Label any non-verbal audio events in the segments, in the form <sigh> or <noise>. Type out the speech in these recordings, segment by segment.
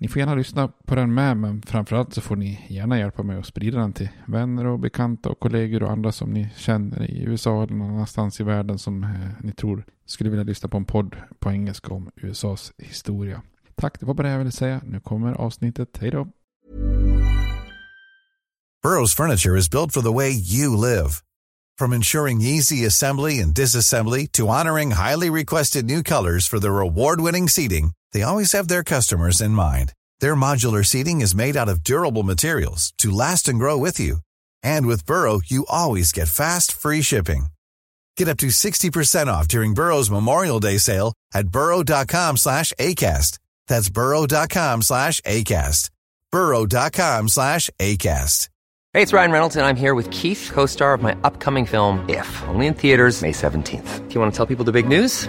Ni får gärna lyssna på den med, men framförallt så får ni gärna hjälpa mig att sprida den till vänner och bekanta och kollegor och andra som ni känner i USA eller någon annanstans i världen som eh, ni tror skulle vilja lyssna på en podd på engelska om USAs historia. Tack, det var bara det jag ville säga. Nu kommer avsnittet. Hej då! Burrows furniture is built for the way you live. From ensuring easy assembly and disassembly to honoring highly requested new colors for their award-winning seating, they always have their customers in mind. Their modular seating is made out of durable materials to last and grow with you. And with Burrow, you always get fast, free shipping. Get up to 60% off during Burrow's Memorial Day sale at burrow.com slash ACAST. That's burrow.com slash ACAST. burrow.com slash ACAST. Hey, it's Ryan Reynolds, and I'm here with Keith, co star of my upcoming film, If, only in theaters, May 17th. Do you want to tell people the big news?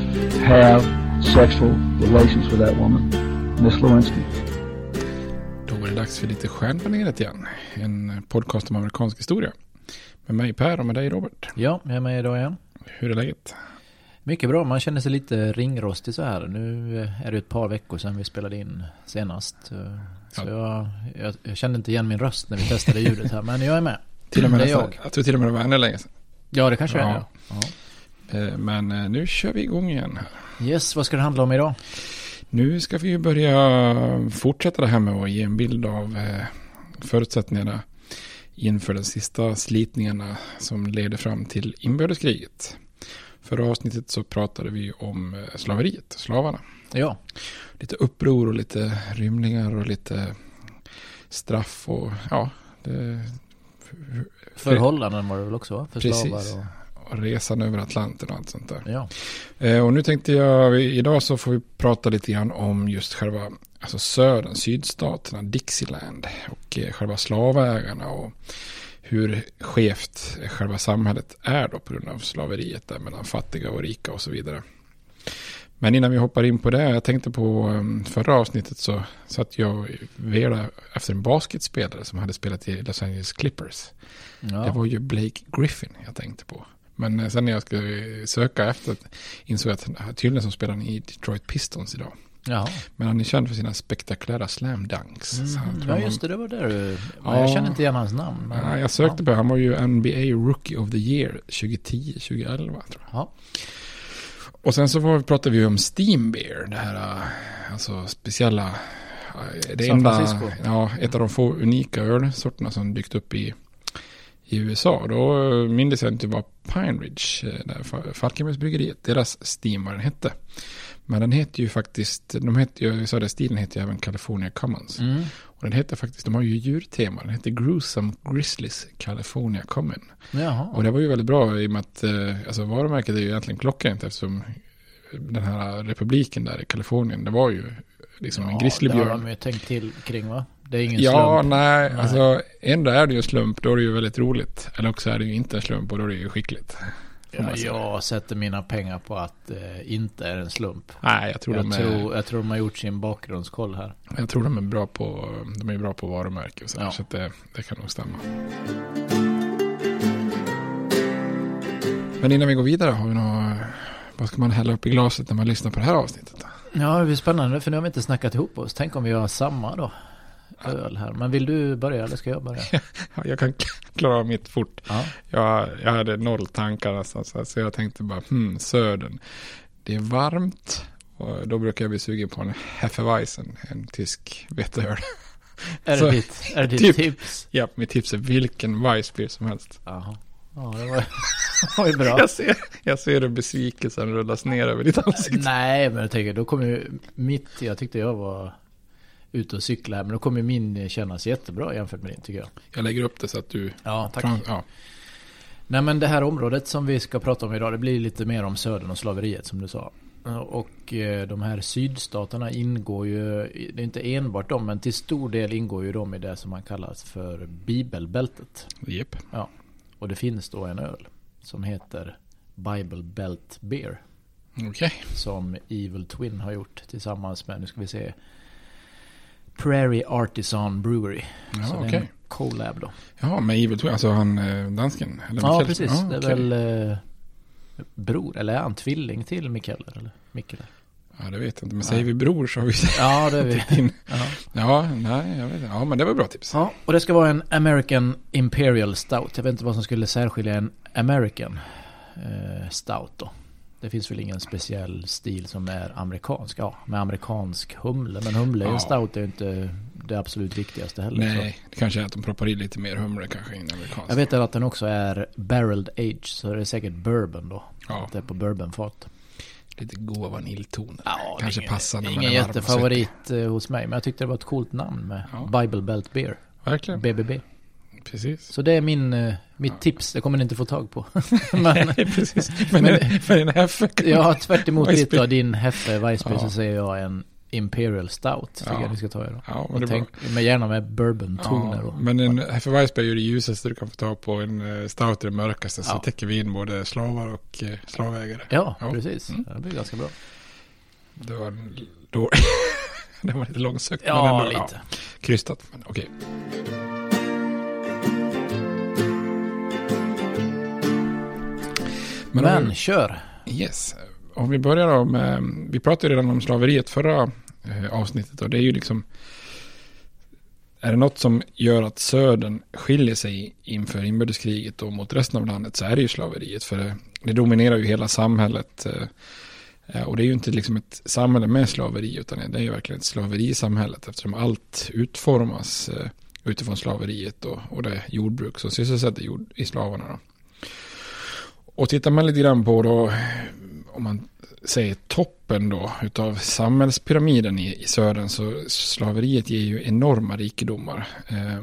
have sexual relations with that woman, Miss Lewinsky. Då var det dags för lite Stjärnbaneret igen. En podcast om amerikansk historia. Med mig Per och med dig Robert. Ja, jag är med idag igen. Hur är läget? Mycket bra, man känner sig lite ringrostig så här. Nu är det ett par veckor sedan vi spelade in senast. Så jag, jag, jag kände inte igen min röst när vi testade ljudet här, men jag är med. Till och med det är jag. jag tror till och med det var ännu länge sedan. Ja, det kanske Ja. är. Ja. Eh, Men eh, nu kör vi igång igen. Yes, vad ska det handla om idag? Nu ska vi ju börja fortsätta det här med att ge en bild av eh, förutsättningarna inför de sista slitningarna som leder fram till inbördeskriget. Förra avsnittet så pratade vi om slaveriet, slavarna. Ja, Lite uppror och lite rymlingar och lite straff och ja. Det, förhållanden var det väl också va? För Precis. slavar och... resan över Atlanten och allt sånt där. Ja. Eh, och nu tänkte jag, idag så får vi prata lite grann om just själva alltså södern, sydstaterna, Dixieland och eh, själva slavägarna och hur skevt själva samhället är då på grund av slaveriet där mellan fattiga och rika och så vidare. Men innan vi hoppar in på det, jag tänkte på um, förra avsnittet så satt jag och velade efter en basketspelare som hade spelat i Los Angeles Clippers. Ja. Det var ju Blake Griffin jag tänkte på. Men eh, sen när jag skulle söka efter insåg jag att tydligen så spelar i Detroit Pistons idag. Ja. Men han är känd för sina spektakulära slam dunks. Mm, ja, just det, det var där du... Ja. Jag känner inte igen hans namn. Men... Ja, jag sökte ja. på Han var ju NBA Rookie of the Year 2010-2011 tror jag. Ja. Och sen så var, pratade vi om Steam Beer, det här äh, alltså speciella, äh, det San enda, Francisco. ja, ett av de få unika ölsorterna som dykt upp i, i USA. Då äh, minns jag inte vad Pine Ridge, Fa- Falkenbergsbryggeriet, deras Steam vad den hette. Men den heter ju faktiskt, de heter ju, jag sa det, stilen heter ju även California Commons. Mm. Och den heter faktiskt, de har ju djurtema, den heter Gruesome Grizzlies California Common. Jaha. Och det var ju väldigt bra i och med att eh, alltså varumärket är ju egentligen klockrent eftersom den här republiken där i Kalifornien, det var ju liksom en Det har grizzlybjörn. de ju tänkt till kring va? Det är ingen Ja, slump. nej, Nej. alltså ändå är det ju en slump, då är det ju väldigt roligt. Eller också är det ju inte en slump och då är det ju skickligt. Ja, jag sätter mina pengar på att det inte är en slump. Nej, jag tror, Jag de är, tror, jag tror de har gjort sin bakgrundskoll här. jag tror de är bra på, de är bra på varumärke och så, Ja. så att det, det kan nog stämma. Men innan vi går vidare, har vi något, vad ska man hälla upp i glaset när man lyssnar på det här avsnittet? Ja, det blir spännande för nu har vi inte snackat ihop oss. Tänk om vi har samma då. Öl här. Men vill du börja eller ska jag börja? <laughs> Ja, jag kan klara av mitt fort. Ja. Jag, jag hade noll tankar nästan, så så jag tänkte bara, hmm, södern. Det är varmt och då brukar jag bli sugen på en Hefeweizen, en tysk veteöl. <laughs> Är Så, det ditt, är det ditt typ. tips? Ja, mitt tips är vilken Weissbier som helst. Jaha. Ja, det var, <laughs> var ju bra. Jag ser, jag ser hur besvikelsen rullas ner över ditt ansikte. Nej, men jag tänker, då kommer ju mitt, jag tyckte jag var ute och cykla här, men då kommer min kännas jättebra jämfört med din tycker jag. Jag lägger upp det så att du... Ja, tack. Fram, ja. Nej men det här området som vi ska prata om idag, det blir lite mer om södern och slaveriet som du sa. Och eh, de här sydstaterna ingår ju, det är inte enbart de, men till stor del ingår ju de i det som man kallar för bibelbältet. Japp. Ja. Och det finns då en öl som heter Bible Belt Beer. Okej. Som Evil Twin har gjort tillsammans med, nu ska vi se, Prairie Artisan Brewery. Ja, Så det är en collab då. Ja, med Evil Twin, alltså han eh, dansken? Eller Ja, precis. det är okej. väl eh, bror, eller är han tvilling till Mikael? Eller Mikkel? Ja, det vet jag inte, men säger vi bror så har vi Ja, det <laughs> är vi. Ja. Ja, nej, jag vet inte. Ja, men det var bra tips. ja, och det ska vara en American Imperial Stout. Jag vet inte vad som skulle särskilja en American eh, Stout då. Det finns väl ingen speciell stil som är amerikansk. Ja, med amerikansk humle. Men humle i Ja. en stout är inte det absolut viktigaste heller. Nej, det kanske är att de proppar i lite mer humle kanske en amerikansk. Jag vet att den också är barreled age. Så det är säkert bourbon då. Ja. Att det är på bourbonfat. Lite goda vaniljtoner. Ja, kanske ingen, passar när Ingen jättefavorit eh, hos mig. Men jag tyckte det var ett coolt namn med Ja. Bible Belt Beer. Verkligen. BBB. Precis. Så det är min, eh, mitt tips. Det kommer ni inte få tag på. <laughs> <laughs> men, Precis. <laughs> Men, Men- men, men en F. ja, tvärt emot Weissbier. ditt och din Heffe Weissbier Ja. så säger jag en Imperial Stout. Tycker Ja. jag ni ska ta då. Ja, men Och tänk, men gärna med bourbon-toner. Ja, men en Hefeweißberg är ju det ljusaste du kan få tag på. En eh, stout är det mörkaste. Så Ja. täcker vi in både slavar och eh, slavägare. Ja, Ja. precis. Mm. Det blir ganska bra. Det var, en- då, det var lite långsökt. men Ja, ändå, lite. krystat, men okej. Men, om vi- kör. Yes. Om vi börjar då med, vi pratade redan om slaveriet förra eh, avsnittet och det är ju liksom, är det något som gör att södern skiljer sig inför inbördeskriget och mot resten av landet så är det ju slaveriet. För det, det dominerar ju hela samhället. eh, eh, Och det är ju inte liksom ett samhälle med slaveri utan det är ju verkligen ett slaverisamhället eftersom allt utformas utifrån slaveriet och, och det jordbruk som sysselsätter jord, i slavarna. Då. Och tittar man lite grann på då, om man säger toppen då, utav samhällspyramiden i, i södern, så slaveriet ger ju enorma rikedomar. Eh,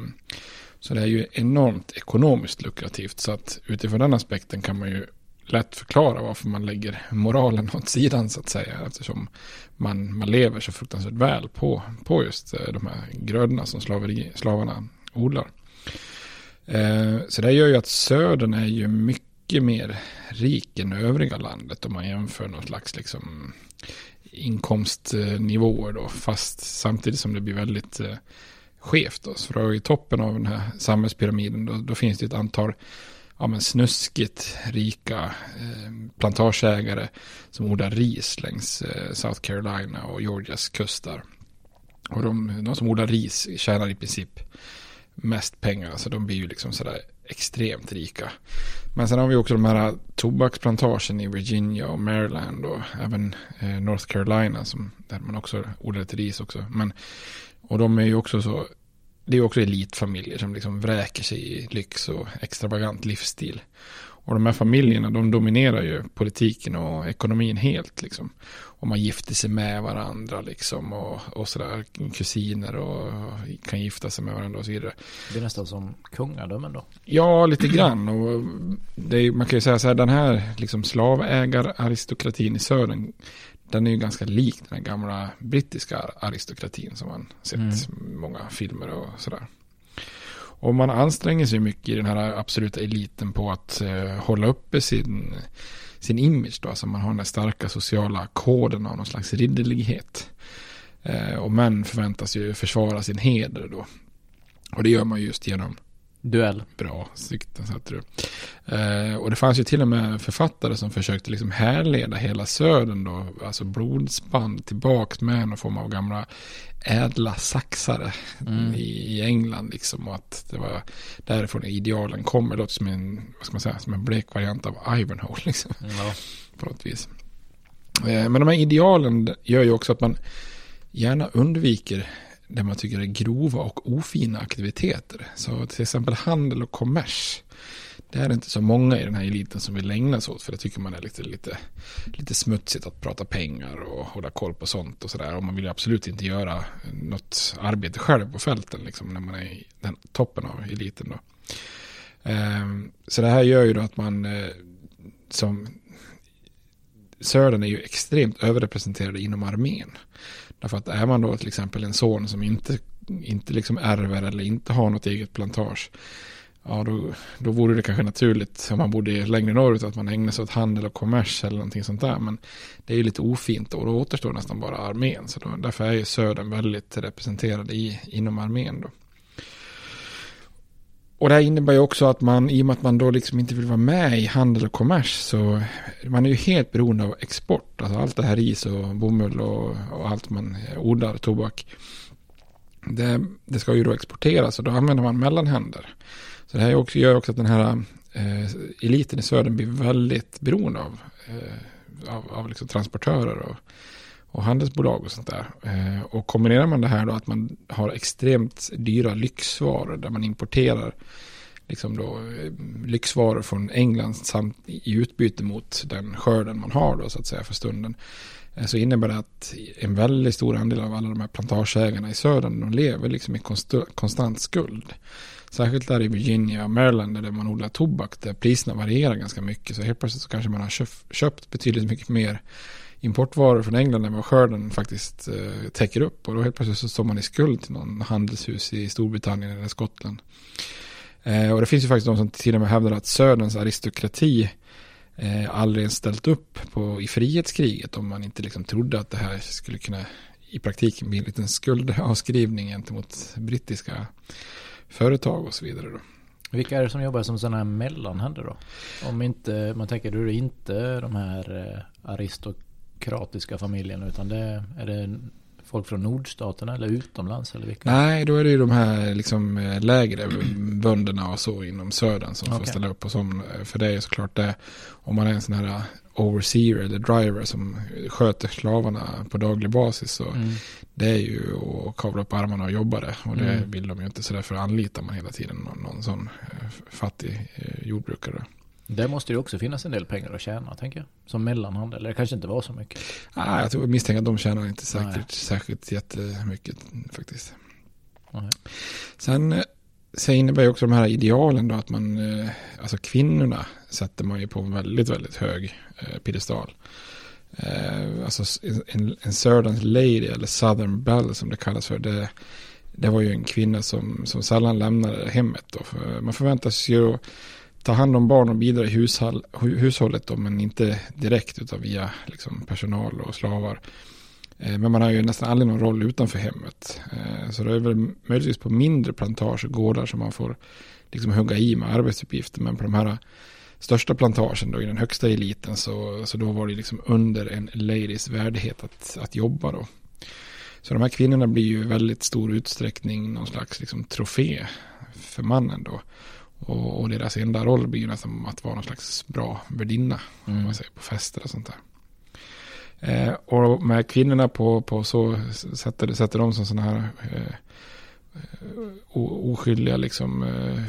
så det är ju enormt ekonomiskt lukrativt, så att utifrån den aspekten kan man ju lätt förklara varför man lägger moralen <laughs> åt sidan så att säga, eftersom man, man lever så fruktansvärt väl på, på just eh, de här grödorna som slaveri, slavarna odlar. Eh, så det gör ju att södern är ju mycket mycket mer rik än övriga landet om man jämför någon slags liksom inkomstnivåer då, fast samtidigt som det blir väldigt eh, skevt. Då. Så då i toppen av den här samhällspyramiden då, då finns det ett antal ja, men snuskigt rika eh, plantageägare som odlar ris längs eh, South Carolina och Georgias kustar. Och de, de som odlar ris tjänar i princip mest pengar, så de blir ju liksom sådär extremt rika. Men sen har vi också de här tobaksplantagen i Virginia och Maryland och även eh, North Carolina som, där man också odlar ett ris också. Men, och de är ju också så, det är också elitfamiljer som liksom vräker sig i lyx och extravagant livsstil. Och de här familjerna de dominerar ju politiken och ekonomin helt liksom. Och man gifter sig med varandra liksom och, och sådär. Kusiner och kan gifta sig med varandra och så vidare. Det är nästan som kungadömen då. Ja, lite grann. Och är, man kan ju säga så här, den här liksom slavägararistokratin i södern. Den är ju ganska lik den gamla brittiska aristokratin som man sett mm. många filmer och sådär. Och man anstränger sig mycket i den här absoluta eliten på att eh, hålla uppe sin, sin image. Då. Alltså man har den här starka sociala koden av någon slags ridderlighet. Eh, och män förväntas ju försvara sin heder då. Och det gör man just genom Duell. Bra, snyggt satte du. Eh, och det fanns ju till och med författare som försökte liksom härleda hela södern då, alltså blodsband tillbaks med någon form av gamla ädla saxare mm. i, i, England liksom. Och att det var därifrån idealen kommer. Det låter som en, vad ska man säga, som en blek variant av Ivanhoe <laughs> liksom. Ja. På något vis. Eh, men de här idealen gör ju också att man gärna undviker det man tycker är grova och ofina aktiviteter. Så till exempel handel och kommers. Det är inte så många i den här eliten som vill ägna sig åt. För det tycker man är lite, lite, lite smutsigt att prata pengar och hålla koll på sånt och sådär. Och man vill ju absolut inte göra något arbete själv på fälten. Liksom, när man är i den toppen av eliten. Då. Ehm, så det här gör ju då att man eh, som Södern är ju extremt överrepresenterade inom armén. Därför att är man då till exempel en son som inte, inte liksom ärver eller inte har något eget plantage. Ja, då, då vore det kanske naturligt om man bodde längre norrut att man ägnar sig åt handel och kommers eller någonting sånt där. Men det är ju lite ofint och då återstår nästan bara armén. Så då, därför är ju södern väldigt representerad i, inom armén då. Och det här innebär ju också att man, i och med att man då liksom inte vill vara med i handel och kommers, så man är ju helt beroende av export. Alltså allt det här ris och bomull och, och allt man odlar, tobak. Det, det, ska ju då exporteras och då använder man mellanhänder. Så det här också, gör också att den här eh, eliten i södern blir väldigt beroende av, eh, av, av liksom transportörer och och handelsbolag och sånt där. Eh, och kombinerar man det här då att man har extremt dyra lyxvaror där man importerar liksom då, eh, lyxvaror från England samt i utbyte mot den skörden man har då så att säga för stunden. Eh, så innebär det att en väldigt stor andel av alla de här plantageägarna i södern de lever liksom i konstant skuld. Särskilt där i Virginia och Maryland där man odlar tobak där priserna varierar ganska mycket. Så helt plötsligt så kanske man har köpt betydligt mycket mer importvaror från England än vad skörden faktiskt eh, täcker upp. Och då helt plötsligt så står man i skuld till någon handelshus i Storbritannien eller Skottland. Eh, och det finns ju faktiskt de som till och med hävdar att Söderns aristokrati eh, aldrig ställt upp på, i frihetskriget om man inte liksom trodde att det här skulle kunna i praktiken bli en liten skuldavskrivning gentemot brittiska företag och så vidare. Då. Vilka är det som jobbar som sådana här mellanhänder då? Om inte, man tänker då är det inte de här eh, aristokratiska familjerna utan det är det folk från nordstaterna eller utomlands eller vilka? Nej, då är det ju de här liksom eh, lägre bönderna och så inom södern som okay. får ställa upp och som, eh, för det är ju såklart det, om man är en sån här eh, overseer eller driver som sköter slavarna på daglig basis så mm. det är ju att kavla upp armarna och jobba det och det mm. vill de ju inte så därför anlitar man hela tiden någon, någon sån fattig jordbrukare. Där måste det också finnas en del pengar att tjäna, tänker jag. Som mellanhand, eller det kanske inte var så mycket. Ah, jag tror, misstänker att de tjänar inte säkert, särskilt jättemycket faktiskt. Nej. Sen eh, så innebär ju också de här idealen då att man, eh, alltså kvinnorna sätter man ju på en väldigt, väldigt hög eh, piedestal. alltså en, en Southern Lady eller Southern Belle som det kallas för, det, det var ju en kvinna som, som sällan lämnade hemmet då. För man förväntas ju ta hand om barn och bidra i hushåll, hushållet då, men inte direkt utan via liksom, personal och slavar. Eh, men man har ju nästan aldrig någon roll utanför hemmet. Eh, så det är väl möjligtvis på mindre plantager och gårdar som man får liksom hugga i med arbetsuppgifter. Men på de här största plantagen då i den högsta eliten så, så då var det liksom under en ladies värdighet att, att jobba då. Så de här kvinnorna blir ju i väldigt stor utsträckning någon slags liksom trofé för mannen då. Och, och deras enda roll blir ju nästan att vara någon slags bra värdinna. Mm. Om man säger på fester och sånt där. Eh, och med kvinnorna på, på så sätter, sätter de som sådana här eh, o- oskyldiga liksom eh,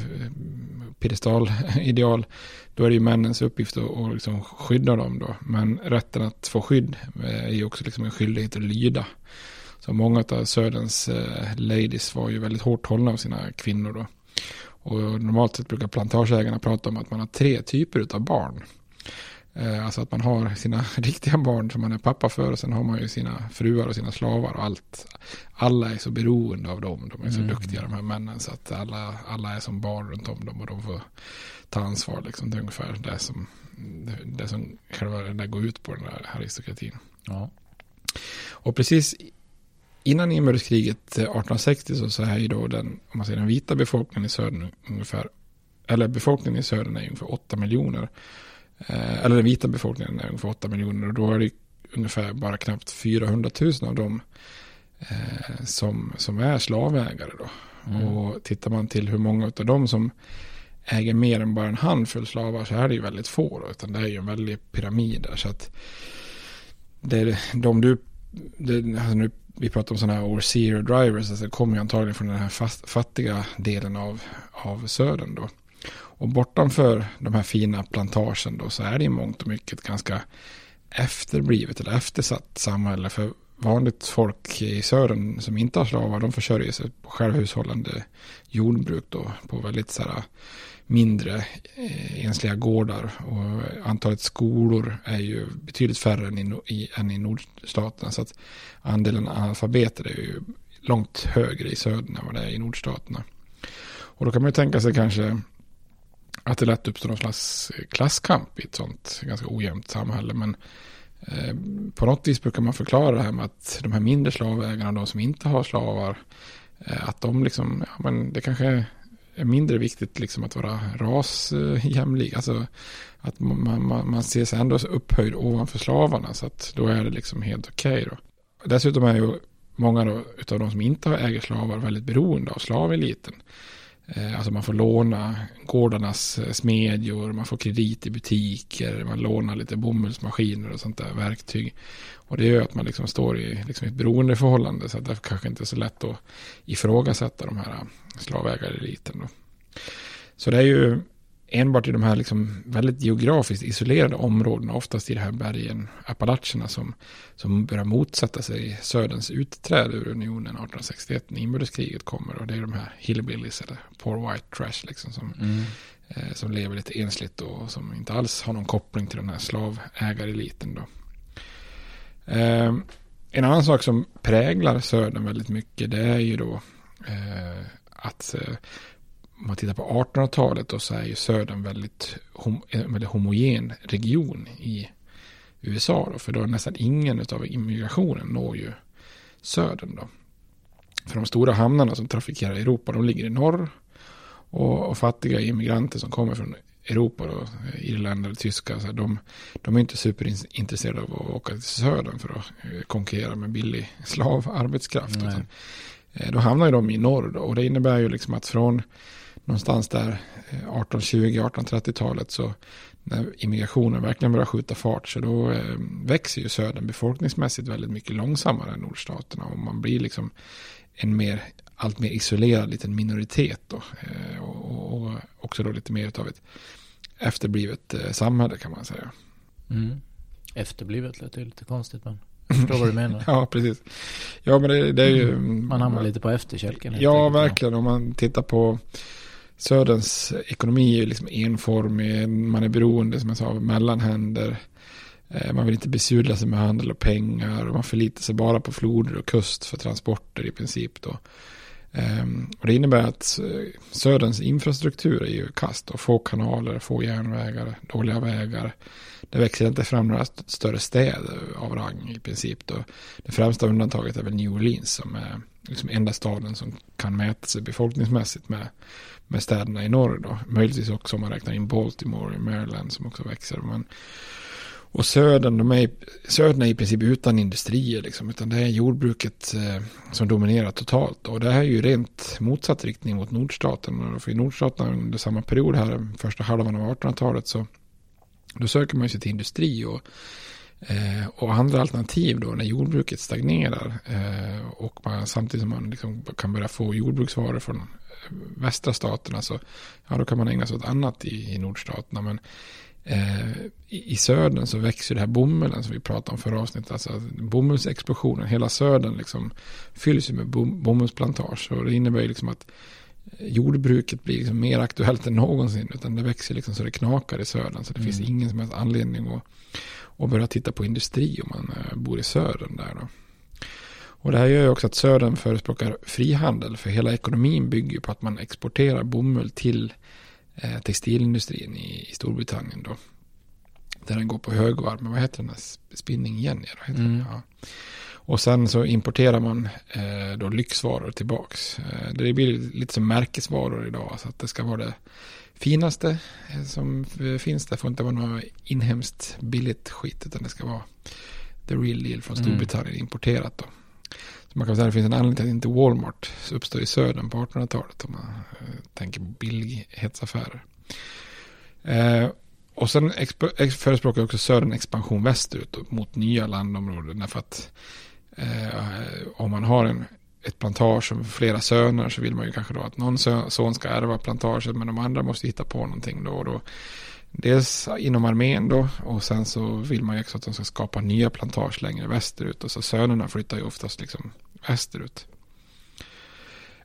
piedestalideal. <laughs> Då är det ju männens uppgift att, att liksom skydda dem då. Men rätten att få skydd eh, är ju också liksom en skyldighet att lyda. Så många av Söderns eh, ladies var ju väldigt hårt hållna av sina kvinnor då. Och normalt sett brukar plantageägarna prata om att man har tre typer av barn. Eh, alltså att man har sina <laughs> riktiga barn som man är pappa för och sen har man ju sina fruar och sina slavar och allt. Alla är så beroende av dem. De är så Mm. duktiga de här männen så att alla, alla är som barn runt om dem och de får ta ansvar liksom. Det är ungefär det som, det som själva det där går ut på den där aristokratin. Ja. Och precis innan inbördeskriget eh, 1860 så, så är ju då den, om man säger den vita befolkningen i södern ungefär, eller befolkningen i södern är ungefär 8 miljoner. Eh, eller den vita befolkningen är ungefär 8 miljoner och då är det ungefär bara knappt 400 000 av dem eh, som, som är slavägare då. Mm. Och tittar man till hur många av dem som äger mer än bara en handfull slavar så är det ju väldigt få då, utan det är ju en väldig pyramid där. Så att det är de du, det, alltså nu, vi pratar om sådana här overseer drivers, alltså det kommer ju antagligen från den här fast, fattiga delen av, av södern då. Och bortanför de här fina plantagen då så är det i mångt och mycket ganska efterblivet eller eftersatt samhälle. För vanligt folk i södern som inte har slavar, de försörjer sig på självhushållande jordbruk då på väldigt så här mindre eh, ensliga gårdar. Och antalet skolor är ju betydligt färre än i, i, än i nordstaterna. Så att andelen analfabeter är ju långt högre i södern än vad det är i nordstaterna. Och då kan man ju tänka sig kanske att det lätt uppstår någon slags klasskamp i ett sånt ganska ojämnt samhälle. Men eh, på något vis brukar man förklara det här med att de här mindre slavägarna, de som inte har slavar, eh, att de liksom, ja men det kanske är mindre viktigt liksom att vara rasjämlik. Alltså att man, man, man ser sig ändå upphöjd ovanför slavarna. Så att då är det liksom helt okej då. Dessutom är ju många då, utav de som inte äger slavar väldigt beroende av slaveliten. Eh, alltså man får låna gårdarnas eh, smedjor, man får kredit i butiker, man lånar lite bomullsmaskiner och sånt där verktyg. Och det gör att man liksom står i liksom ett beroendeförhållande så att det kanske inte är så lätt att ifrågasätta de här eh, slavägareliten. Då. Så det är ju enbart i de här liksom väldigt geografiskt isolerade områdena, oftast i de här bergen, Appalacherna, som, som börjar motsätta sig Söderns utträde ur unionen 1861 när inbördeskriget kommer. Och det är de här hillbillies eller poor white trash liksom som, Mm. eh, som lever lite ensligt och som inte alls har någon koppling till den här slavägareliten då. Eh, en annan sak som präglar Södern väldigt mycket det är ju då eh, att eh, om man tittar på 1800-talet då så är ju Södern väldigt, hom, en väldigt homogen region i USA då. För då är nästan ingen av immigrationen når ju Södern då. För de stora hamnarna som trafikerar Europa de ligger i norr. Och, och fattiga immigranter som kommer från Europa då, irländare, tyskar, så här, de, de är inte superintresserade av att åka till södern för att eh, konkurrera med billig slavarbetskraft. Utan, eh, då hamnar ju de i norr då, och det innebär ju liksom att från någonstans där eh, 1820-1830-talet så när immigrationen verkligen börjar skjuta fart så då eh, växer ju södern befolkningsmässigt väldigt mycket långsammare än nordstaterna och man blir liksom en mer allt mer isolerad liten minoritet då eh, och, och också då lite mer av ett efterblivet samhälle kan man säga. Mm. Efterblivet lät ju lite konstigt men jag <laughs> förstår vad du menar. Ja, precis. Ja, men det, det är ju... Man hamnar lite på efterkälken. Ja, verkligen. Om man tittar på Söderns ekonomi är ju liksom enformig. Man är beroende, som jag sa, av mellanhänder. Eh, man vill inte besudla sig med handel och pengar. och Man förlitar sig bara på floder och kust för transporter i princip. Då. Ehm, och det innebär att eh, Söderns infrastruktur är ju kast. Och få kanaler, få järnvägar, dåliga vägar. Det växer inte fram några större städer av rang i princip. Då. Det främsta undantaget är väl New Orleans som är liksom enda staden som kan mäta sig befolkningsmässigt med, med städerna i norr. Då. Möjligtvis också om man räknar in Baltimore i Maryland som också växer. Men, Och södern, de är, södern är i princip utan industrier liksom, utan det är jordbruket eh, som dominerar totalt. Och det här är ju rent motsatt riktning mot nordstaten. För i nordstaten under samma period här, första halvan av 1800-talet, så då söker man sig till industri och, eh, och andra alternativ då när jordbruket stagnerar. Eh, och man, samtidigt som man liksom kan börja få jordbruksvaror från västra staterna så ja, då kan man ägna sig åt annat i, i nordstaterna. Men eh, i, i södern så växer det här bomullen som vi pratade om förra avsnittet. Alltså bomullsexplosionen. Hela södern liksom fylls ju med bom, bomullsplantage. Och det innebär ju liksom att jordbruket blir liksom mer aktuellt än någonsin. Utan det växer liksom så det knakar i södern. Så det mm. finns ingen som helst anledning att, att börja titta på industri om man eh, bor i södern där då. Och det här gör ju också att södern förespråkar frihandel. För hela ekonomin bygger på att man exporterar bomull till eh, textilindustrin i, i Storbritannien då. Där den går på högvarv. Men vad heter den här spinning igen? Mm. Ja. Och sen så importerar man eh, då lyxvaror tillbaks. Eh, det blir lite som märkesvaror idag. Så att det ska vara det finaste eh, som finns. Det får inte vara något inhemskt billigt skit. Utan det ska vara the real deal från mm. Storbritannien mm. importerat då. Så man kan säga att det finns en anledning till att inte Walmart uppstår i södern på 1800-talet. Om man eh, tänker på billighetsaffärer. Eh, och sen förespråkar också södern expansion västerut mot nya landområden. Därför att eh, om man har en, ett plantage med flera söner så vill man ju kanske då att någon son ska ärva plantaget men de andra måste hitta på någonting då. Och då Dels inom armén då och sen så vill man ju också att de ska skapa nya plantage längre västerut och så sönerna flyttar ju oftast liksom västerut.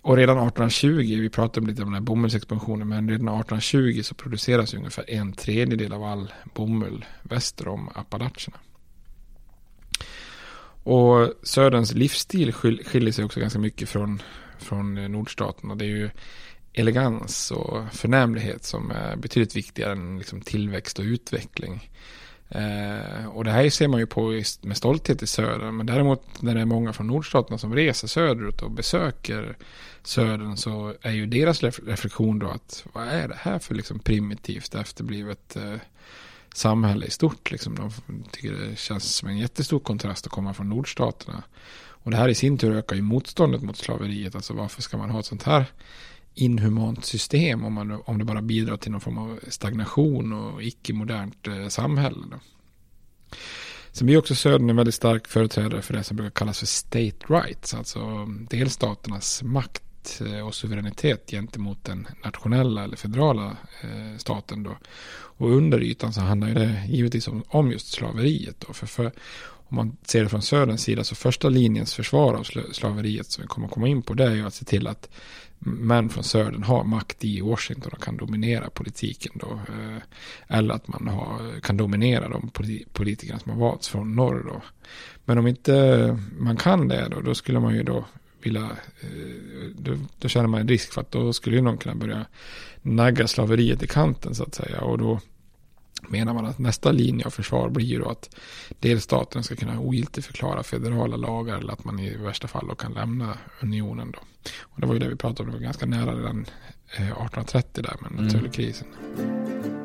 Och redan 1820, vi pratade lite om den här bomullsexpansionen, men redan 1820 så produceras ungefär en tredjedel av all bomull väster om Appalacherna. Och söderns livsstil skiljer sig också ganska mycket från, från nordstaten. Och det är ju elegans och förnämlighet som är betydligt viktigare än liksom tillväxt och utveckling. Eh, och det här ser man ju på med stolthet i söder. Men däremot när det är många från nordstaterna som reser söderut och besöker södern så är ju deras reflektion då att vad är det här för liksom primitivt efterblivet eh, samhälle i stort. Liksom. De tycker det känns som en jättestor kontrast att komma från nordstaterna. Och det här i sin tur ökar ju motståndet mot slaveriet. Alltså varför ska man ha ett sånt här inhumant system om, man, om det bara bidrar till någon form av stagnation och icke-modernt eh, samhälle. Då. Sen blir också Södern en väldigt stark företrädare för det som brukar kallas för state rights, alltså delstaternas makt Eh, och suveränitet gentemot den nationella eller federala eh, staten. Då. Och under ytan så handlar det givetvis om, om just slaveriet. Då. För, för om man ser det från Söderns sida så första linjens försvar av slaveriet som vi kommer att komma in på det är ju att se till att män från södern har makt i Washington och kan dominera politiken då. Eh, eller att man har, kan dominera de politikerna som har valts från norr då. Men om inte man kan det då, då skulle man ju då vilja, eh, då, då känner man en risk för att då skulle ju någon kunna börja nagga slaveriet i kanten så att säga. Och då menar man att nästa linje av försvar blir ju då att delstaten ska kunna ogiltigförklara federala lagar eller att man i värsta fall då kan lämna unionen då. Och det var ju det vi pratade om, det var ganska nära redan 1830 där med den mm.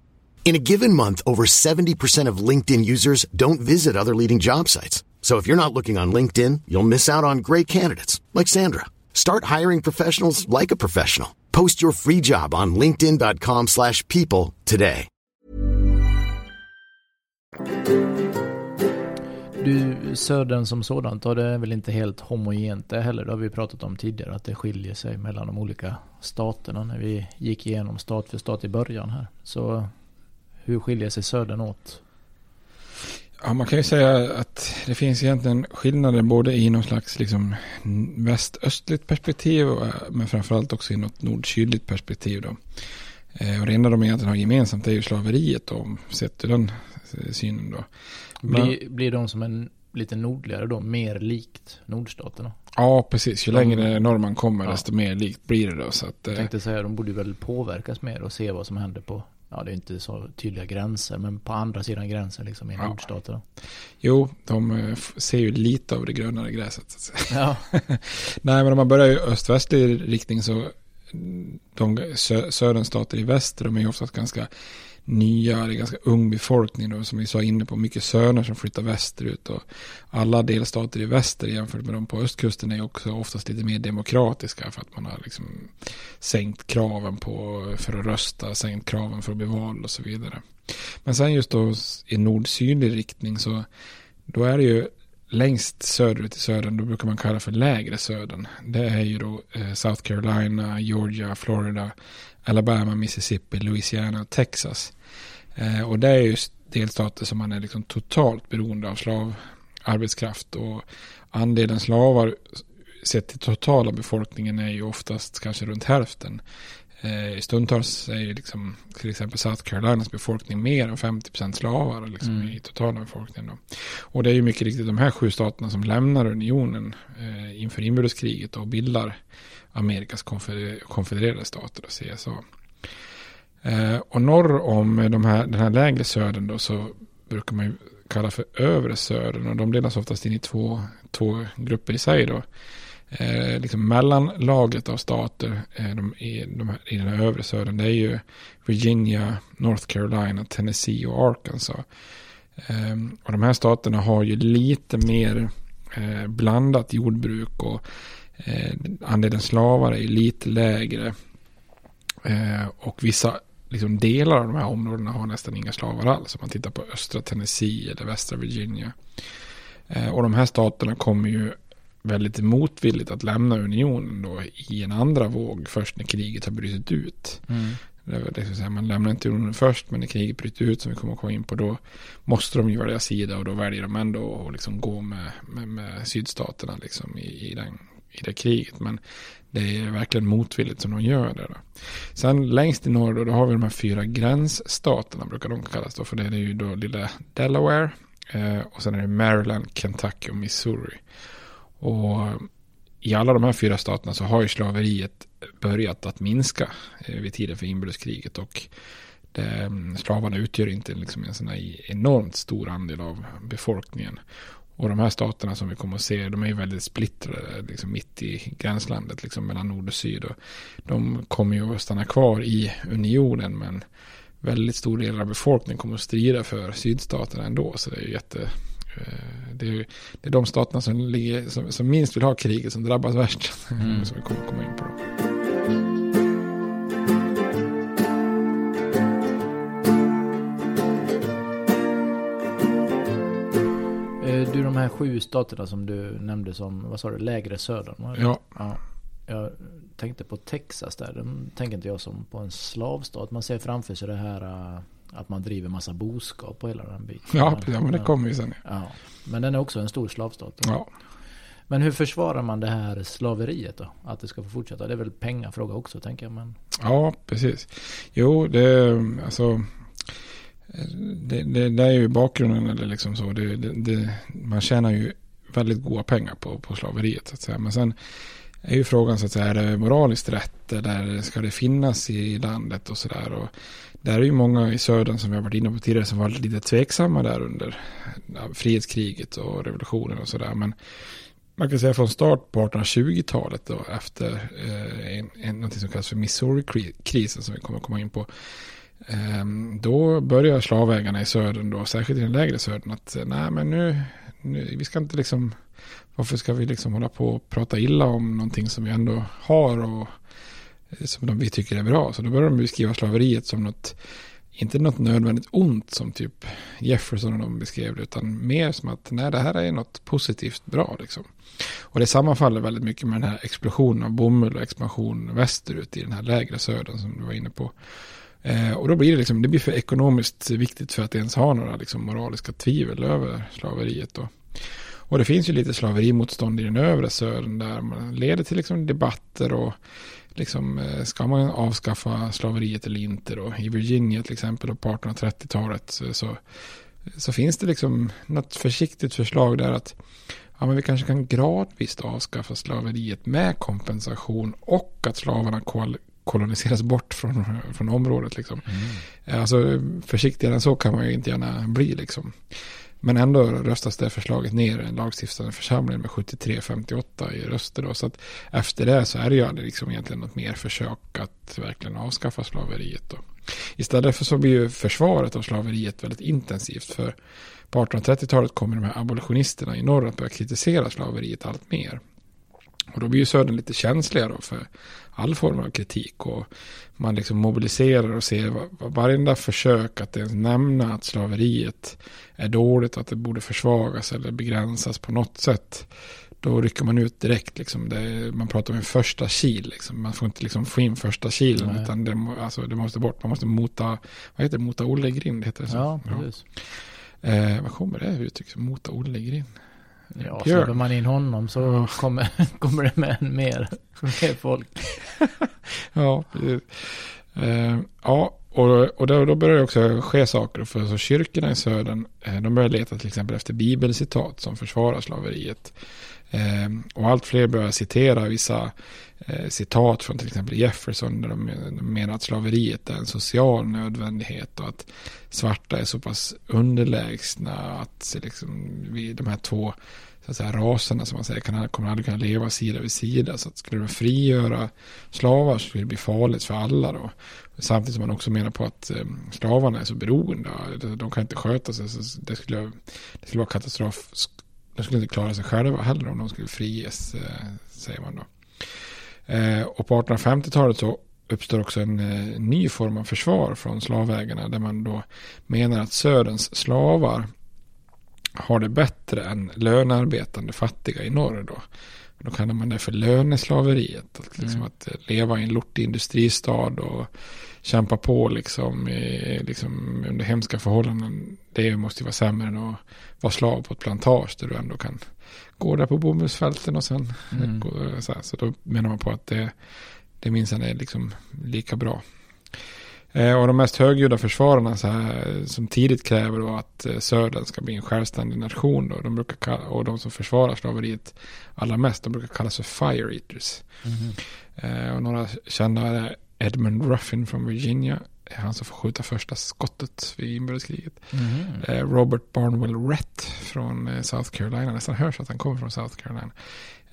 In a given month, over 70% of LinkedIn users don't visit other leading job sites. So if you're not looking on LinkedIn, you'll miss out on great candidates like Sandra. Start hiring professionals like a professional. Post your free job on linkedin.com/people today. Du, södern som sådant, och det är väl inte helt homogent det heller. Det har vi pratat om tidigare, att det skiljer sig mellan de olika staterna när vi gick igenom stat för stat i början här. Så hur skiljer sig södern åt? Ja, man kan ju säga att det finns egentligen skillnader både i någon slags liksom väst-östligt perspektiv men framförallt också i något nord-sydligt perspektiv. Då. Eh, och det enda de egentligen har gemensamt är ju slaveriet då, sett ur den eh, synen då. Blir, blir de som en lite nordligare då mer likt nordstaterna? Ja, precis. Ju längre norr man kommer ja. desto mer likt blir det då. Så att, Jag tänkte säga, de borde väl påverkas mer och se vad som händer på ja det är inte så tydliga gränser, men på andra sidan gränsen liksom i ja. nordstaterna. Jo, de ser ju lite av det grönare gräset. Ja. <laughs> Nej, men om man börjar i öst-västlig riktning så de sö söderns stater i väster, de är ju oftast ganska nya, det är ganska ung befolkning då, som vi sa inne på, mycket söner som flyttar västerut och alla delstater i väster jämfört med de på östkusten är också oftast lite mer demokratiska för att man har liksom sänkt kraven på för att rösta, sänkt kraven för att bli vald och så vidare. Men sen just då i nord-sydlig riktning så då är det ju längst söderut i södern, då brukar man kalla för lägre södern. Det är ju då eh, South Carolina, Georgia, Florida, Alabama, Mississippi, Louisiana och Texas. Eh, och det är ju delstater som man är liksom totalt beroende av slavarbetskraft och andelen slavar sett till totala befolkningen är ju oftast kanske runt hälften. Eh, stundtals är ju liksom till exempel South Carolinas befolkning mer än 50% slavar liksom, mm. i totala befolkningen. Då. Och det är ju mycket riktigt de här sju staterna som lämnar unionen eh, inför inbördeskriget och bildar Amerikas konfedererade stater, och CSA. Eh, och norr om de här, den här lägre södern då så brukar man ju kalla för övre södern och de delas oftast in i två, två grupper i sig då. Eh, liksom mellanlaget av stater eh, de, i, de här, i den här övre södern det är ju Virginia, North Carolina, Tennessee och Arkansas. Eh, och de här staterna har ju lite mer eh, blandat jordbruk och Eh, andelen slavar är lite lägre. Eh, och vissa liksom, delar av de här områdena har nästan inga slavar alls. Om man tittar på östra Tennessee eller västra Virginia. Eh, och de här staterna kommer ju väldigt motvilligt att lämna unionen då i en andra våg först när kriget har brutit ut. Mm. Det, det säga, man lämnar inte unionen först men när kriget bryter ut som vi kommer att komma in på då måste de ju välja sida och då väljer de ändå att liksom gå med, med, med sydstaterna liksom i, i den i det kriget. Men det är verkligen motvilligt som de gör det. Då. Sen längst i norr då, då har vi de här fyra gränsstaterna brukar de kallas då. För det är ju då lilla Delaware. Eh, och sen är det Maryland, Kentucky och Missouri. Och i alla de här fyra staterna så har ju slaveriet börjat att minska eh, vid tiden för inbördeskriget. Och det, slavarna utgör inte liksom en sån här enormt stor andel av befolkningen. Och de här staterna som vi kommer att se, de är ju väldigt splittrade liksom mitt i gränslandet liksom mellan nord och syd. Och de kommer ju att stanna kvar i unionen men väldigt stor del av befolkningen kommer att strida för sydstaterna ändå. Så det är ju jätte... Eh, Eh, det är, det är de staterna som, ligger, som, som minst vill ha kriget som drabbas värst. Mm. <laughs> som vi kommer komma in på. Då. Du, de här sju staterna som du nämnde som, vad sa du, lägre södern? Ja. ja. Jag tänkte på Texas där. Den tänker inte jag som på en slavstat. Man ser framför sig det här äh, att man driver massa boskap på hela den biten. Ja, ja men det kommer ju sen. Ja. Men den är också en stor slavstat. Ja. Men hur försvarar man det här slaveriet då? Att det ska få fortsätta? Det är väl pengafråga också tänker jag. Men... Ja, precis. Jo, det, alltså det, det, det, är ju bakgrunden eller liksom så. Det, det, man tjänar ju väldigt goda pengar på, på slaveriet så att säga. Men sen är ju frågan så att säga, är det moraliskt rätt eller ska det finnas i landet och sådär. Och där är ju många i södern som vi har varit inne på tidigare som var lite tveksamma där under frihetskriget och revolutionen och sådär. Men man kan säga från start på 1820-talet då efter eh, en, en, något som kallas för Missouri-krisen som vi kommer att komma in på Eh, då börjar slavägarna i södern då, särskilt i den lägre södern, att eh, nej men nu, nu, vi ska inte liksom, varför ska vi liksom hålla på och prata illa om någonting som vi ändå har och eh, som de, vi tycker är bra. Så då börjar de beskriva slaveriet som något inte något nödvändigt ont som typ Jefferson och de beskrev det, utan mer som att nej, det här är något positivt bra. Liksom. Och det sammanfaller väldigt mycket med den här explosionen av bomull och expansion västerut i den här lägre södern som du var inne på. Eh, och då blir det liksom, det blir för ekonomiskt viktigt för att ens ha några liksom, moraliska tvivel över slaveriet. Då. Och det finns ju lite slaverimotstånd i den övre södern där man leder till liksom debatter och liksom, eh, ska man avskaffa slaveriet eller inte då? I Virginia till exempel på 1830-talet så, så, så, finns det liksom något försiktigt förslag där att ja, men vi kanske kan gradvis avskaffa slaveriet med kompensation och att slavarna kol koloniseras bort från, från området. Liksom. Mm. Alltså försiktigare än så kan man ju inte gärna bli. Liksom. Men ändå röstas det förslaget ner i den lagstiftande församlingen med 73-58 i röster. Då. Så att efter det så är det ju aldrig liksom egentligen något mer försök att verkligen avskaffa slaveriet. Då. Istället för så blir ju försvaret av slaveriet väldigt intensivt. För på 1830-talet kommer de här abolitionisterna i norr att börja kritisera slaveriet allt mer. Och då blir ju södern lite känsligare för all form av kritik. Och man liksom mobiliserar och ser varenda försök att ens nämna att slaveriet är dåligt, att det borde försvagas eller begränsas på något sätt. Då rycker man ut direkt. Liksom. Det, man pratar om en första kil. Liksom. Man får inte liksom få in första kilen. Nej. Utan det, alltså, det måste bort. Man måste mota, vad heter det, mota Olle Grind. Heter det så? Ja, precis. Ja. Eh, vad kommer det uttrycket? Mota Olle Grind? Ja, släpper man in honom så ja. kommer, <laughs> kommer det med mer, <laughs> mer folk. ja, uh, ja, och, och då, då börjar det också ske saker. För så kyrkorna i södern, eh, de börjar leta till exempel efter bibelcitat som försvarar slaveriet. Eh, och allt fler börjar citera vissa eh, citat från till exempel Jefferson där de, de menar att slaveriet är en social nödvändighet och att svarta är så pass underlägsna att liksom, vi, de här två så att säga, raserna som man säger kan, kommer aldrig kunna leva sida vid sida. Så att skulle de frigöra slavar så skulle det bli farligt för alla då. Samtidigt som man också menar på att eh, slavarna är så beroende. De kan inte sköta sig. Så det, skulle, det skulle vara katastrof. De skulle inte klara sig själva heller om de skulle friges, eh, säger man då. Eh, och på 1850-talet så uppstår också en eh, ny form av försvar från slavägarna där man då menar att Söderns slavar har det bättre än lönearbetande fattiga i norr då. Då kallar man det för löneslaveriet. Att, liksom mm. att leva i en lortig industristad och kämpa på liksom, i, liksom under hemska förhållanden. Det måste ju vara sämre än att vara slav på ett plantage där du ändå kan gå där på bomullsfälten och sen mm. gå, så, här. så då menar man på att det, det minsann är liksom lika bra. Eh, och de mest högljudda försvararna så här, som tidigt kräver då att eh, södern ska bli en självständig nation. Då, de brukar kalla, och de som försvarar slaveriet allra mest, de brukar kallas för fire eaters. Mm. och några kända är Edmund Ruffin från Virginia. Han som får skjuta första skottet vid inbördeskriget. Mm. Robert Barnwell Rett från South Carolina. Nästan hörs att han kommer från South Carolina.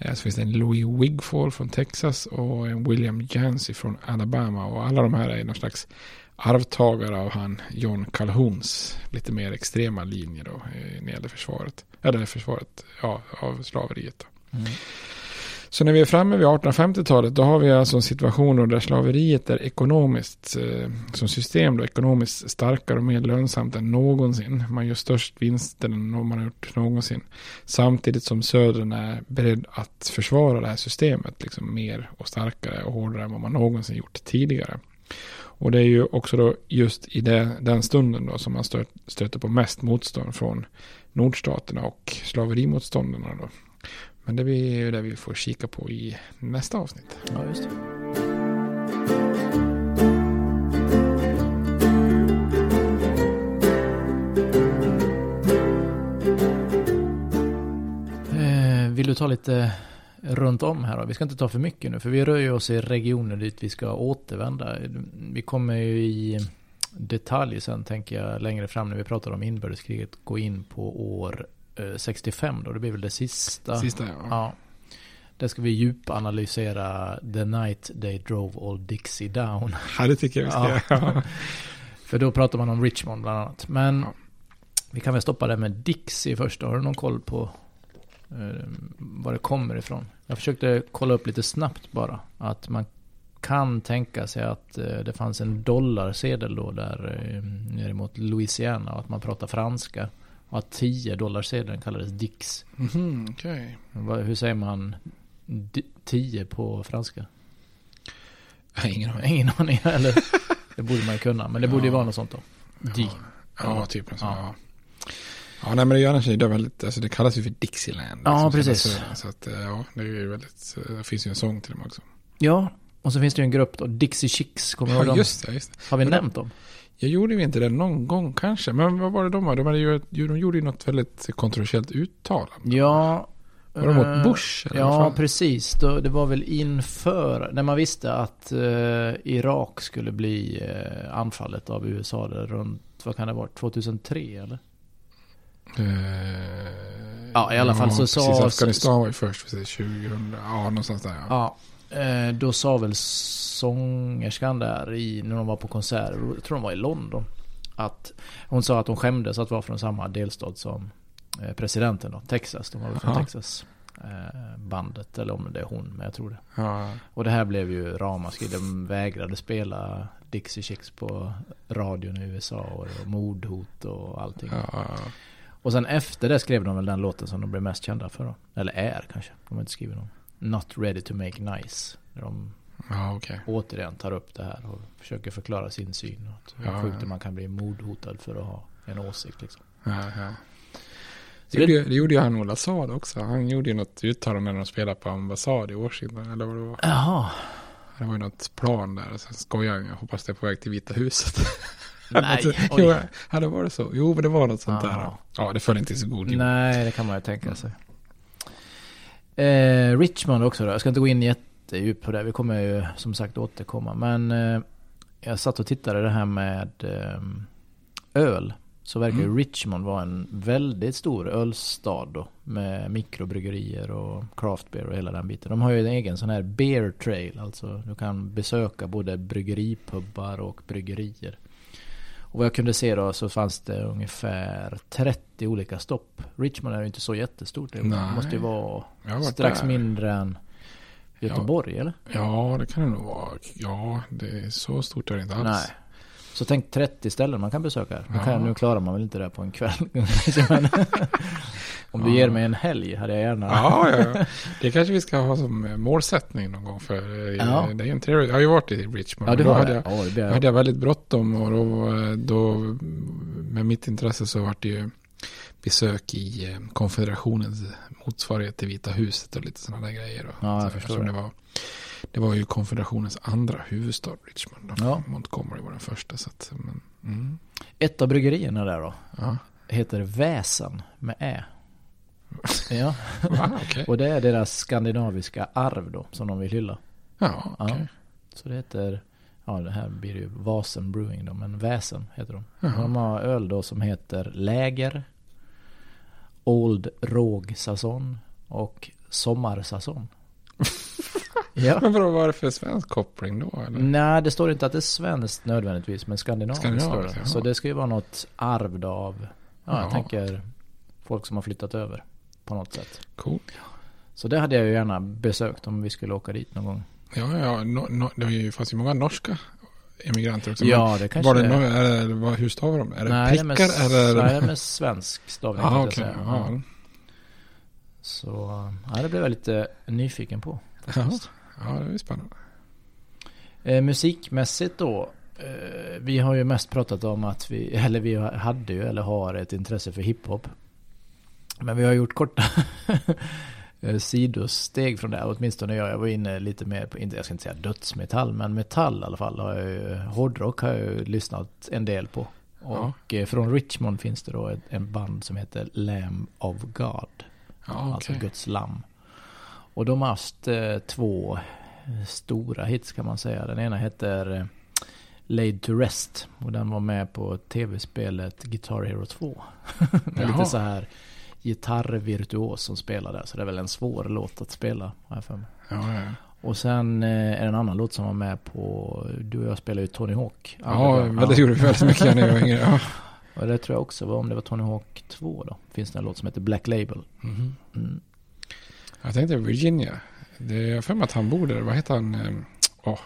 Så finns det en Louis Wigfall från Texas och en William Jancy från Alabama. Och alla de här är någon slags arvtagare av han John Calhouns lite mer extrema linje då när det gäller försvaret. Eller försvaret ja, av slaveriet. Mm. Så när vi är framme vid 1850-talet då har vi alltså en situation där slaveriet är ekonomiskt eh, som system då ekonomiskt starkare och mer lönsamt än någonsin. Man gör störst vinster än man har gjort någonsin. Samtidigt som södern är beredd att försvara det här systemet liksom mer och starkare och hårdare än vad man någonsin gjort tidigare. Och det är ju också då just i det, den stunden då som man stöter på mest motstånd från nordstaterna och slaverimotståndarna då. Men det är ju det vi får kika på i nästa avsnitt. Ja, just det. Eh, vill du ta lite runt om här då? Vi ska inte ta för mycket nu för vi rör ju oss i regioner dit vi ska återvända. Vi kommer ju i detalj sen tänker jag längre fram när vi pratar om inbördeskriget gå in på år 65 då, det blir väl det sista. Sista ja. ja. Där ska vi djupanalysera The Night They Drove All Dixie Down. Ja, det tycker jag vi ska ja. <laughs> För då pratar man om Richmond bland annat. Men ja. vi kan väl stoppa det med Dixie först. Har du någon koll på eh, var det kommer ifrån? Jag försökte kolla upp lite snabbt bara. Att man kan tänka sig att eh, det fanns en dollarsedel då där eh, nere mot Louisiana och att man pratar franska. Att 10 dollarsedeln kallades Dix. Okej. Vad- Hur säger man di- 10 på franska? Ingen aning. Ingen aning eller? <laughs> Det borde man ju kunna, men det borde ju Ja. vara något sånt då. Di. Ja, typ en sån. Ja. Ja. Ja, nej men det är annars är det väldigt, alltså det kallas ju för Dixieland. Ja, liksom, precis. så- Så att, eh, ja, det är ju väldigt, eh, det finns ju en sång till dem också. Ja, och så finns det ju en grupp då, Dixie Chicks, kommer du ihåg Ja, dem? just det, just det. Har vi Men nämnt dem? Jag gjorde vi inte det någon gång kanske, men vad var det de var? De, hade ju, ju- de gjorde ju något väldigt kontroversiellt uttalande. Ja. Var det mot eh, Bush, eller Ja, precis. Det var väl inför, när man visste att eh, Irak skulle bli eh, anfallet av USA där runt, vad kan det vara, 2003 eller? Ja, i alla fall så sa- Afghanistan var ju först, precis, 2000, ja någonstans där. Ja. Ja, då sa väl sångerskan där i, när de var på konsert, jag tror de var i London. Att hon sa att hon skämdes att vara från samma delstat som eh, presidenten då, Texas. De var väl från Jaha. Texas. Eh, bandet, eller om det är hon, men jag tror det. Ja. Och det här blev ju ramaskri. De vägrade spela Dixie Chicks på radion i USA och mordhot och allting. Ja, Och sen efter det skrev de väl den låten som de blev mest kända för då. Eller är kanske. De har inte skrivit någon. Not ready to make nice. Där de ja okej. återigen tar upp det här och försöker förklara sin syn. Och att hur Ja, sjukt ja. man kan bli mordhotad för att ha en åsikt liksom. Ja, ja. Det, gjorde, det gjorde ju han Ola Saad också. Han gjorde ju något uttalande när de spelade på ambassad i Washington. Eller vad det var. Jaha. Det var ju något plan där. Och sen skojade han. Jag hoppas det är på väg till Vita huset. <laughs> Nej, jo, oj. hade det varit så? Jo, men det var något sånt Ja. där. Ja, det föll inte i så god jord. Nej, det kan man ju tänka sig. Eh, Richmond också då. Jag ska inte gå in jättedjupt på det. Vi kommer ju som sagt återkomma. Men eh, jag satt och tittade det här med eh, öl. Så verkar Mm. Richmond vara en väldigt stor ölstad då. Med mikrobryggerier och craft beer och hela den biten. De har ju en egen sån här beer trail. Alltså du kan besöka både bryggeripubbar och bryggerier. Och vad jag kunde se då så fanns det ungefär 30 olika stopp. Richmond är ju inte så jättestort. Det Nej. måste ju vara strax där. mindre än Göteborg eller? Ja, det kan det nog vara. Ja, det är så stort är det inte alls. Nej. Så tänk 30 ställen man kan besöka. Nu, kan, nu klarar man väl inte det på en kväll. <laughs> Om du ger mig en helg hade jag gärna... Ja, ja. Det kanske vi ska ha som eh, målsättning någon gång. För eh, Ja. det är en trevlig, jag har ju varit i Richmond. Ja, du då hade jag, Ja, det jag. hade jag väldigt bråttom och då, eh, då med mitt intresse så var det ju besök i konfederationens motsvarighet till Vita huset och lite sådana där grejer. då. Ja, jag Så förstår det. var, det var ju konfederationens andra huvudstad, Richmond. Ja. Montgomery var den första. Så att, men, mm. Ett av bryggerierna där då. Ja. Heter Väsen med Ä. Ja. <laughs> Va? Okej. Och det är deras skandinaviska arv då. Som de vill hylla. Ja, okej. Så det heter, ja det här blir ju Vasen Brewing då, men Väsen heter de. Jaha. De har öl då som heter Läger, Old Rågsäsong och Sommarsäsong. <laughs> ja. Men vadå, vad är det för svensk koppling då? Eller? Nej, det står inte att det är svenskt nödvändigtvis, men skandinaviskt står det. Så det ska ju vara något arv då av, ja, jag tänker folk som har flyttat över på något sätt. Cool. Så det hade jag ju gärna besökt om vi skulle åka dit någon gång. Ja, ja, no, no, det fanns ju många norska emigranter också. Ja, det kanske var det. No, är. det vad, hur stavar de? Är det Nej, med, prickar eller? nej, det är med svensk stavning. Jag okej. säga. Ja. Så ja, det blev jag lite nyfiken på. faktiskt. ja, det är spännande. Eh, musikmässigt då. Eh, vi har ju mest pratat om att vi, <laughs> eller vi hade ju, eller har ett intresse för hiphop. Men vi har gjort korta <laughs> eh, sidosteg från det. Åtminstone jag. Jag var inne lite mer på, jag ska inte säga dödsmetall, men metall i alla fall. Har jag ju, hårdrock har jag ju lyssnat en del på. Ja. Och eh, från Richmond finns det då ett, en band som heter Lamb of God. Ja, Alltså okej. Guds lamm. Och de har haft eh, två stora hits kan man säga. Den ena heter eh, Laid to Rest. Och den var med på tv-spelet Guitar Hero 2. <laughs> Med lite så här gitarrvirtuos som spelar där. Så det är väl en svår låt att spela. har jag för mig. Ja, ja. Och sen eh, är det en annan låt som var med på, du och jag spelar ju Tony Hawk. Ja, men det gjorde vi väldigt mycket när jag var yngre. Ja. <laughs> Och det tror jag också var om det var Tony Hawk 2 då. Finns det en låt som heter Black Label. Mhm. Mm. Jag tänkte Virginia. Det är jag för mig att han bor där. Vad heter han? Åh,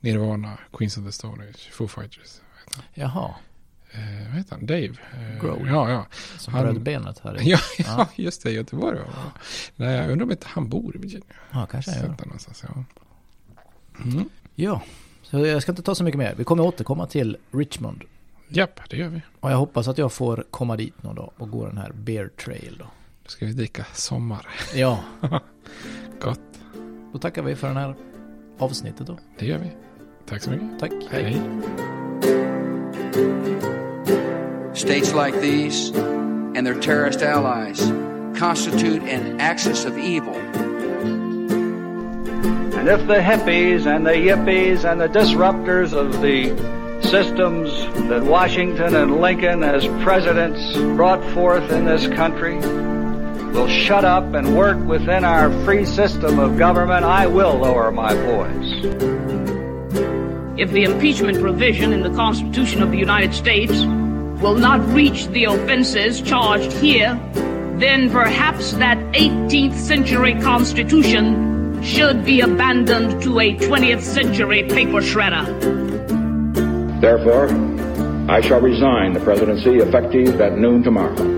Nirvana, Queens of the Stone Age, Foo Fighters. Vad? Jaha. Eh, vad heter han? Dave? Eh, Grohl. Ja, ja. Som Han- bröt benet här. i- Ja, <laughs> ja, just det. Göteborg. Ja. Nej, jag undrar om inte han bor i Virginia. Ja, kanske han gör. Någonstans, ja. Mm. Ja, så jag ska inte ta så mycket mer. Vi kommer återkomma till Richmond. Japp, det gör vi. Och jag hoppas att jag får komma dit någon dag och gå den här Bear Trail då. Då ska vi dricka sommar. Ja, <laughs> Gott. då tackar vi för den här avsnittet då. Det gör vi. Tack så mycket. Tack, hej. Hej. States like these and their terrorist allies constitute an axis of evil. And if the hippies and the yippies and the disruptors of the systems that Washington and Lincoln as presidents brought forth in this country will shut up and work within our free system of government, I will lower my voice. if the impeachment provision in the Constitution of the United States will not reach the offenses charged here, then perhaps that 18th century Constitution should be abandoned to a 20th century paper shredder. Therefore, I shall resign the presidency effective at noon tomorrow.